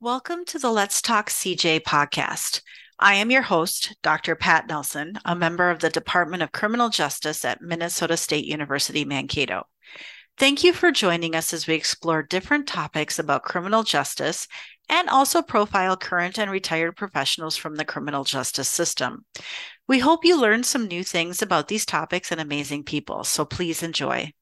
Welcome to the Let's Talk CJ podcast. I am your host, Dr. Pat Nelson, a member of the Department of Criminal Justice at Minnesota State University Mankato. Thank you for joining us as we explore different topics about criminal justice and also profile current and retired professionals from the criminal justice system. We hope you learn some new things about these topics and amazing people, so please enjoy.